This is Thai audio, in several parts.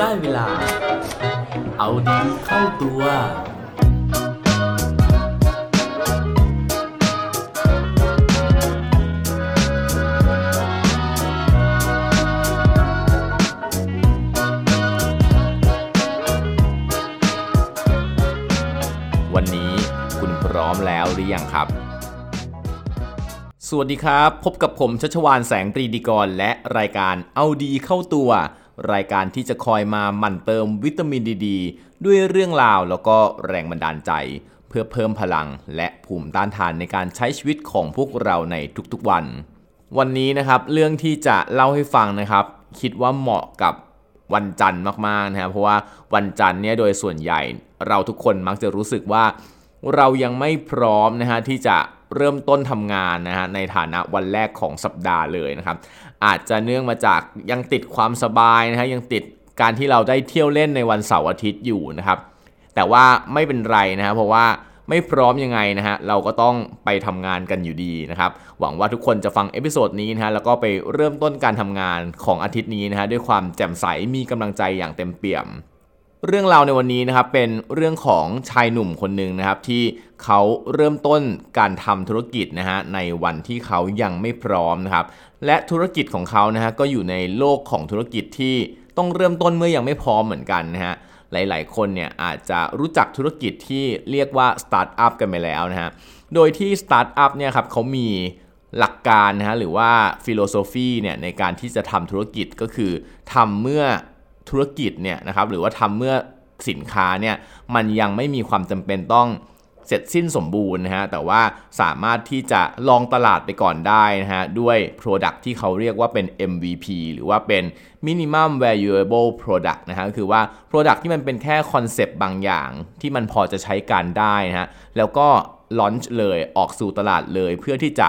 ได้เวลา เอาดีเข้าตัว วันนี้คุณพร้อมแล้วหรือยังครับสวัสดีครับ พบกับผมชัชวานแสงปรีดีกร และรายการเอาดีเข้าตัว รายการที่จะคอยมาหมั่นเติมวิตามินดีดด้วยเรื่องราวแล้วก็แรงบันดาลใจ เพื่อเพิ่มพลังและภูมิต้านทานในการใช้ชีวิตของพวกเราในทุกๆวัน วันนี้นะครับเรื่องที่จะเล่าให้ฟังนะครับ คิดว่าเหมาะกับวันจันทร์มากๆนะครับเพราะว่าวันจันทร์เนี่ยโดยส่วนใหญ่เราทุกคนมักจะรู้สึกว่าเรายังไม่พร้อมนะฮะที่จะ เริ่มต้นทำงานนะฮะในฐานะวันแรกของสัปดาห์เลยนะครับ อาจจะเนื่องมาจากยังติดความสบายนะฮะยังติดการที่เราได้เที่ยวเล่นในวันเสาร์อาทิตย์อยู่นะครับ แต่ว่าไม่เป็นไรนะฮะเพราะว่าไม่พร้อมยังไงนะฮะเราก็ต้องไปทำงานกันอยู่ดีนะครับ หวังว่าทุกคนจะฟัง episode นี้นะฮะแล้วก็ไปเริ่มต้นการทำงานของอาทิตย์นี้นะฮะด้วยความแจ่มใสมีกำลังใจอย่างเต็มเปี่ยม เรื่องราวในวันนี้นะครับเป็นเรื่องของชายหนุ่มคนหนึ่งนะครับที่เขาเริ่มต้นการทำธุรกิจนะฮะในวันที่เขายังไม่พร้อมนะครับและธุรกิจของเขานะฮะก็อยู่ในโลกของธุรกิจที่ต้องเริ่มต้นเมื่อยังไม่พร้อมเหมือนกันนะฮะหลาย ๆ คนเนี่ยอาจจะรู้จักธุรกิจที่เรียกว่าสตาร์ทอัพกันไปแล้วนะฮะโดยที่สตาร์ทอัพเนี่ยครับเขามีหลักการนะฮะหรือว่า philosophy เนี่ยในการที่จะทำธุรกิจก็คือทำเมื่อ ธุรกิจเนี่ยนะครับหรือว่าทำเมื่อสินค้าเนี่ยมันยังไม่มีความจำเป็นต้องเสร็จสิ้นสมบูรณ์นะฮะแต่ว่าสามารถที่จะลองตลาดไปก่อนได้นะฮะด้วย Product ที่เขาเรียกว่าเป็น MVP หรือว่าเป็น Minimum Valuable Product นะฮะก็คือว่า Product ที่มันเป็นแค่คอนเซปต์บางอย่างที่มันพอจะใช้การได้นะฮะแล้วก็ launch เลยออกสู่ตลาดเลยเพื่อที่จะ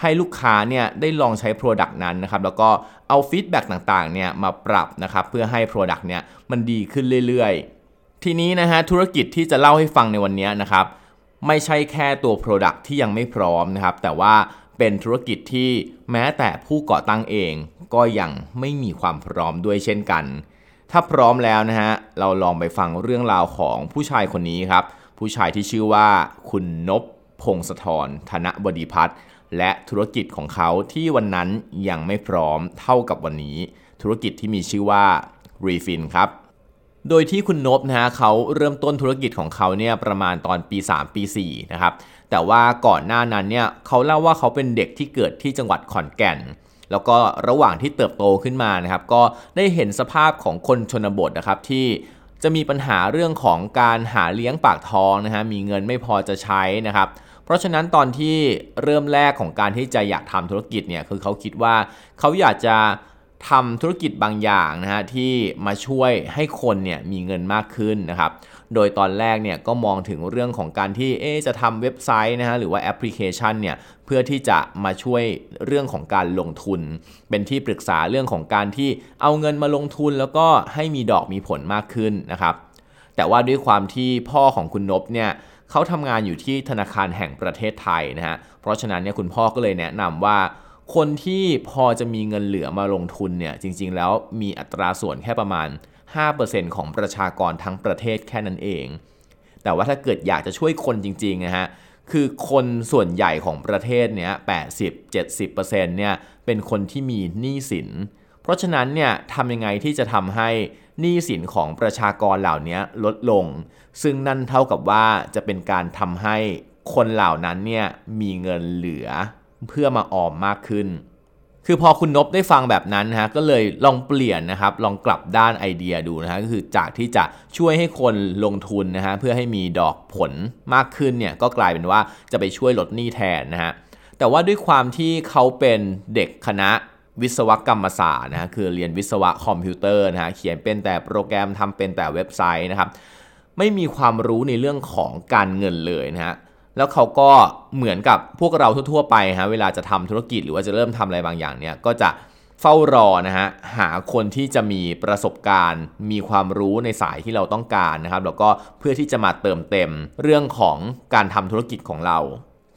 ให้ลูกค้าเนี่ยได้ลองใช้ Product นั้นนะครับแล้วก็เอา feedback ต่างๆเนี่ยมาปรับนะครับเพื่อให้ Product เนี่ยมันดีขึ้นเรื่อยๆ ทีนี้นะฮะธุรกิจที่จะเล่าให้ฟังในวันนี้นะครับไม่ใช่แค่ตัว Product ที่ยังไม่พร้อมนะครับแต่ว่าเป็นธุรกิจที่แม้แต่ผู้ก่อตั้งเองก็ยังไม่มีความพร้อมด้วยเช่นกัน ถ้าพร้อมแล้วนะฮะเราลองไปฟังเรื่องราวของผู้ชายคนนี้ครับผู้ชายที่ชื่อว่าคุณนบพงศธรธนบดีพัฒน์ และธุรกิจของเขาที่วันนั้นยังไม่พร้อมเท่ากับวันนี้ ธุรกิจที่มีชื่อว่า Refin ครับโดยที่คุณนบนะฮะเขาเริ่มต้นธุรกิจของเขาเนี่ยประมาณตอนปี 3 ปี4นะครับแต่ว่าก่อนหน้านั้นเนี่ยเขาเล่าว่าเขาเป็นเด็กที่เกิดที่จังหวัดขอนแก่น แล้วก็ระหว่างที่เติบโตขึ้นมานะครับก็ได้เห็นสภาพของคนชนบทนะครับที่จะมีปัญหาเรื่องของการหาเลี้ยงปากท้องนะฮะมีเงินไม่พอจะใช้นะครับ เพราะฉะนั้นตอนที่เริ่มแรกของการที่จะอยากทำธุรกิจเนี่ยคือเขาคิดว่าเขาอยากจะทำธุรกิจบางอย่างนะฮะที่มาช่วยให้คนเนี่ยมีเงินมากขึ้นนะครับ โดยตอนแรกเนี่ยก็มองถึงเรื่องของการที่เอ๊จะทำเว็บไซต์นะฮะหรือว่าแอปพลิเคชันเนี่ยเพื่อที่จะมาช่วยเรื่องของการลงทุน เป็นที่ปรึกษาเรื่องของการที่เอาเงินมาลงทุนแล้วก็ให้มีดอกมีผลมากขึ้นนะครับ แต่ว่าด้วยความที่พ่อของคุณนบเนี่ย เขาทำงานอยู่ที่ธนาคารแห่งประเทศไทยนะฮะ เพราะฉะนั้นเนี่ยคุณพ่อก็เลยแนะนำว่า คนที่พอจะมีเงินเหลือมาลงทุนเนี่ยจริง ๆ แล้วมีอัตราส่วนแค่ประมาณ 5%ของประชากรทั้งประเทศแค่นั้นเอง แต่ว่าถ้าเกิดอยากจะช่วยคนจริงๆนะฮะคือคนส่วนใหญ่ของประเทศเนี้ย80-70%เนี่ยเป็นคนที่มีหนี้สิน เพราะฉะนั้นเนี่ยทำยังไงที่จะทำให้ หนี้สินของประชากรเหล่านี้ลดลง ซึ่งนั่นเท่ากับว่าจะเป็นการทำให้คนเหล่านั้นเนี่ยมีเงินเหลือเพื่อมาออมมากขึ้น คือพอคุณนบได้ฟังแบบนั้นนะฮะก็เลยลองเปลี่ยนนะครับ ลองกลับด้านไอเดียดูนะฮะก็คือจากที่จะช่วยให้คนลงทุนนะฮะเพื่อให้มีดอกผลมากขึ้นเนี่ยก็กลายเป็นว่าจะไปช่วยลดหนี้แทนนะฮะแต่ว่าด้วยความที่เขาเป็นเด็กคณะ วิศวกรรมศาสตร์นะฮะคือเรียนวิศวะคอมพิวเตอร์นะฮะเขียนเป็นแต่โปรแกรมทำเป็นแต่เว็บไซต์นะครับ ไม่มีความรู้ในเรื่องของการเงินเลยนะฮะแล้วเขาก็เหมือนกับพวกเราทั่วๆไปฮะเวลาจะทำธุรกิจหรือว่าจะเริ่มทำอะไรบางอย่างเนี่ยก็จะเฝ้ารอนะฮะหาคนที่จะมีประสบการณ์ มีความรู้ในสายที่เราต้องการนะครับ แล้วก็เพื่อที่จะมาเติมเต็มเรื่องของการทำธุรกิจของเรา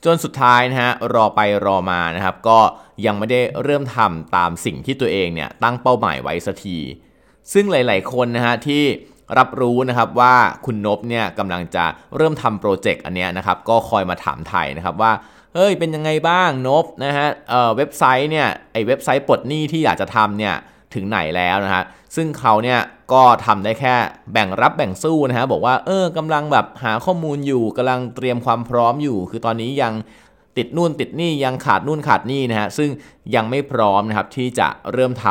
จนสุดท้ายนะฮะรอไปรอมานะครับ ก็ยังไม่ได้เริ่มทำตามสิ่งที่ตัวเองเนี่ยตั้งเป้าหมายไว้สักที ซึ่งหลาย ๆ คนนะฮะที่รับรู้นะครับว่าคุณนบเนี่ยกำลังจะเริ่มทำโปรเจกต์อันเนี้ยนะครับก็คอยมาถามไทยนะครับว่าเฮ้ยเป็นยังไงบ้างนบนะฮะเเว็บไซต์เนี่ยไอเว็บไซต์ปลดหนี้ที่อยากจะทำเนี่ย ถึงไหนแล้วนะฮะซึ่งเขาเนี่ยก็ทำได้แค่แบ่งรับแบ่งสู้นะฮะบอกว่าเออกำลังแบบหาข้อมูลอยู่กำลังเตรียมความพร้อมอยู่ คือตอนนี้ยังติดนู่นติดนี่ยังขาดนู่นขาดนี่นะฮะซึ่งยังไม่พร้อมนะครับที่จะเริ่มท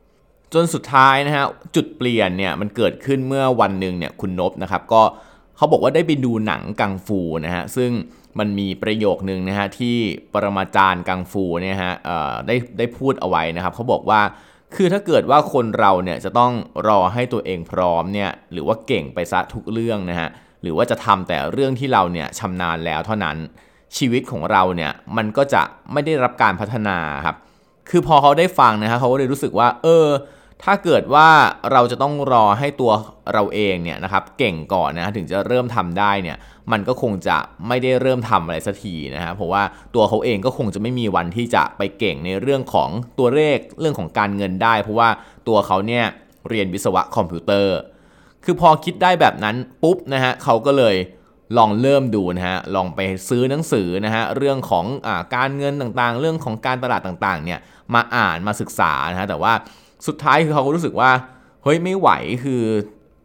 ำจนสุดท้ายนะฮะจุดเปลี่ยนเนี่ยมันเกิดขึ้นเมื่อวันหนึ่งเนี่ยคุณนบนะครับก็เขาบอกว่าได้ไปดูหนังกังฟูนะฮะซึ่งมันมีประโยคนึงนะฮะที่ปรมาจารย์กังฟูเนี่ยฮะได้ได้พูดเอาไว้นะครับเขาบอกว่า คือถ้าเกิดว่าคนเราเนี่ยจะต้องรอให้ตัวเองพร้อมเนี่ยหรือว่าเก่งไปซะทุกเรื่องนะฮะหรือว่าจะทำแต่เรื่องที่เราเนี่ยชำนาญแล้วเท่านั้น ชีวิตของเราเนี่ยมันก็จะไม่ได้รับการพัฒนาครับคือพอเขาได้ฟังนะฮะเขาก็เลยรู้สึกว่า เออ ถ้าเกิดว่าเราจะต้องรอให้ตัวเราเองเนี่ยนะครับเก่งก่อนนะถึงจะเริ่มทำได้เนี่ยมันก็คงจะไม่ได้เริ่มทำอะไรสักทีนะฮะเพราะว่าตัวเขาเองก็คงจะไม่มีวันที่จะไปเก่งในเรื่องของตัวเลขเรื่องของการเงินได้ เพราะว่าตัวเขาเนี่ยเรียนวิศวะคอมพิวเตอร์ คือพอคิดได้แบบนั้นปุ๊บนะฮะเขาก็เลยลองเริ่มดูนะฮะ ลองไปซื้อหนังสือนะฮะ เรื่องของอการเงินต่างๆ เรื่องของการตลาดต่างๆ เนี่ย มาอ่านมาศึกษานะฮะ แต่ว่า สุดท้ายคือเขาก็รู้สึกว่าเฮ้ยไม่ไหวคือ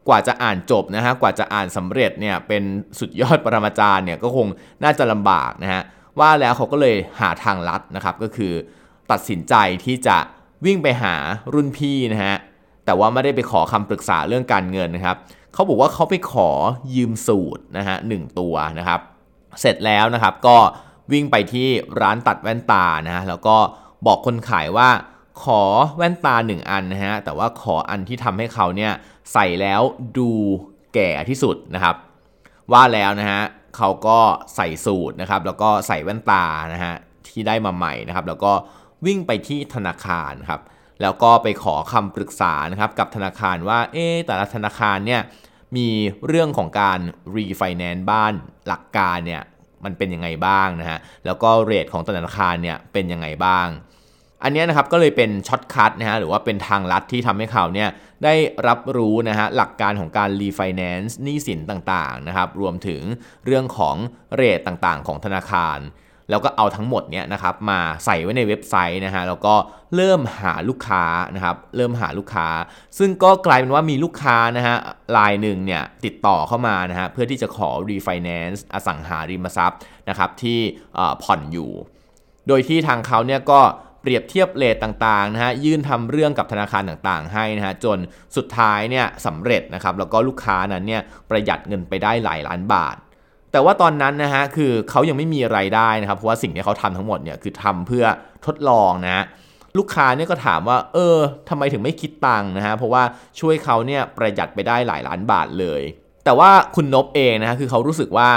กว่าจะอ่านจบนะฮะกว่าจะอ่านสำเร็จเนี่ยเป็นสุดยอดปรมาจารย์เนี่ยก็คงน่าจะลำบากนะฮะว่าแล้วเขาก็เลยหาทางลัดนะครับก็คือตัดสินใจที่จะวิ่งไปหารุ่นพี่นะฮะแต่ว่าไม่ได้ไปขอคำปรึกษาเรื่องการเงินนะครับเขาบอกว่าเขาไปขอยืมสูตรนะฮะหตัวนะครับเสร็จแล้วนะครับก็วิ่งไปที่ร้านตัดแว่นตานะฮะแล้วก็บอกคนขายว่า ขอแว่นตา 1 อันนะฮะ แต่ว่าขออันที่ทำให้เขาเนี่ยใส่แล้วดูแก่ที่สุดนะครับ ว่าแล้วนะฮะเขาก็ใส่สูทนะครับ แล้วก็ใส่แว่นตานะฮะที่ได้มาใหม่นะครับ แล้วก็วิ่งไปที่ธนาคารครับแล้วก็ไปขอคำปรึกษานะครับกับธนาคารว่าเอ๊แต่ละธนาคารเนี่ยมีเรื่องของการรีไฟแนนซ์บ้านหลักการเนี่ยมันเป็นยังไงบ้างนะฮะแล้วก็ rate ของธนาคารเนี่ยเป็นยังไงบ้าง อันนี้นะครับก็เลยเป็น shortcut นะฮะหรือว่าเป็นทางลัดที่ทำให้เขาเนี่ยได้รับรู้นะฮะหลักการของการรีไฟแนนซ์หนี้สินต่างๆนะครับรวมถึงเรื่องของ rate ต่างๆ ของธนาคาร แล้วก็เอาทั้งหมดเนี่ยนะครับมาใส่ไว้ในเว็บไซต์นะฮะแล้วก็เริ่มหาลูกค้านะครับเริ่มหาลูกค้า ซึ่งก็กลายเป็นว่ามีลูกค้านะฮะรายหนึ่งเนี่ยติดต่อเข้ามานะฮะเพื่อที่จะขอรีไฟแนนซ์อสังหาริมทรัพย์นะครับที่ผ่อนอยู่ โดยที่ทางเขาเนี่ยก็ เปรียบเทียบเลทต่างๆนะฮะยื่นทำเรื่องกับธนาคารต่างๆ ให้นะฮะจนสุดท้ายเนี่ยสำเร็จนะครับแล้วก็ลูกค้านั้นเนี่ยประหยัดเงินไปได้หลายล้านบาท แต่ว่าตอนนั้นนะฮะคือเขายังไม่มีไรายได้นะครับเพราะว่าสิ่งที่เขาทำทั้งหมดเนี่ยคือทำเพื่อทดลองนะลูกค้าเนี่ยก็ถามว่า เออทำไมถึงไม่คิดตังค์นะฮะเพราะว่าช่วยเขาเนี่ยประหยัดไปได้หลายล้านบาทเลย แต่ว่าคุณนบเองนะฮะคือเขารู้สึกว่า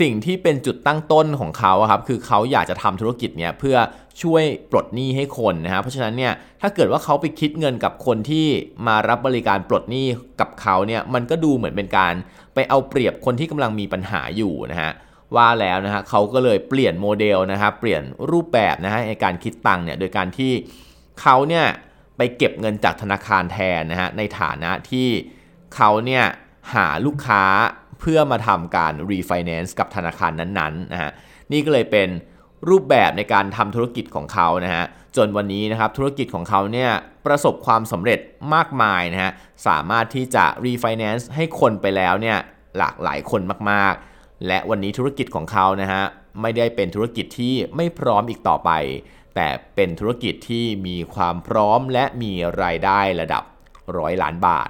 สิ่งที่เป็นจุดตั้งต้นของเขาครับคือเขาอยากจะทำธุรกิจเนี้ยเพื่อช่วยปลดหนี้ให้คนนะฮะเพราะฉะนั้นเนี่ยถ้าเกิดว่าเขาไปคิดเงินกับคนที่มารับบริการปลดหนี้กับเขาเนี่ยมันก็ดูเหมือนเป็นการไปเอาเปรียบคนที่กำลังมีปัญหาอยู่นะฮะว่าแล้วนะฮะเขาก็เลยเปลี่ยนโมเดลนะครับเปลี่ยนรูปแบบนะฮะในการคิดตังค์เนี่ยโดยการที่เขาเนี่ยไปเก็บเงินจากธนาคารแทนนะฮะในฐานะที่เขาเนี่ยหาลูกค้า เพื่อมาทำการรีไฟแนนซ์กับธนาคารนั้นๆนะฮะนี่ก็เลยเป็นรูปแบบในการทำธุรกิจของเขานะฮะจนวันนี้นะครับธุรกิจของเขาเนี่ยประสบความสำเร็จมากมายนะฮะสามารถที่จะรีไฟแนนซ์ให้คนไปแล้วเนี่ยหลากหลายคนมากๆ และวันนี้ธุรกิจของเขานะฮะไม่ได้เป็นธุรกิจที่ไม่พร้อมอีกต่อไป แต่เป็นธุรกิจที่มีความพร้อมและมีรายได้ระดับร้อยล้านบาท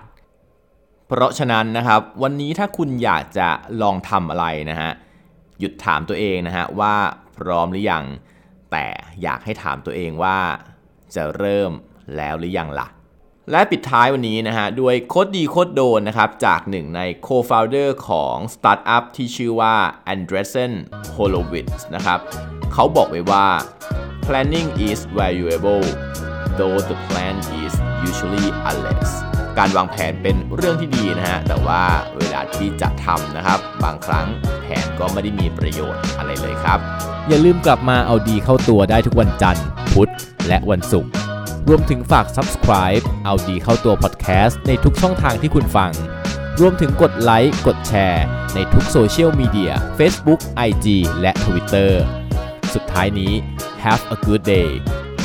เพราะฉะนั้นนะครับ วันนี้ถ้าคุณอยากจะลองทำอะไรนะฮะหยุดถามตัวเองนะฮะว่าพร้อมหรือยัง แต่อยากให้ถามตัวเองว่าจะเริ่มแล้วหรือยังล่ะ และปิดท้ายวันนี้นะฮะด้วย quote ดี quote โดนนะครับ จากหนึ่งใน co-founder ของสตาร์ทอัพที่ชื่อว่า Andreessen Horowitz นะครับ เขาบอกไว้ว่า planning is valuable though the plan is usually unless การวางแผนเป็นเรื่องที่ดีนะฮะ แต่ว่าเวลาที่จะทำนะครับ บางครั้งแผนก็ไม่ได้มีประโยชน์อะไรเลยครับ อย่าลืมกลับมาเอาดีเข้าตัวได้ทุกวันจันทร์ พุธ และวันศุกร์ รวมถึงฝาก subscribe เอาดีเข้าตัว podcast ในทุกช่องทางที่คุณฟัง รวมถึงกดไลค์ กดแชร์ ในทุกโซเชียลมีเดีย Facebook, IG และ Twitter สุดท้ายนี้ have a good day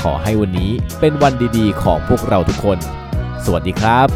ขอให้วันนี้เป็นวันดีๆ ของพวกเราทุกคน สวัสดีครับ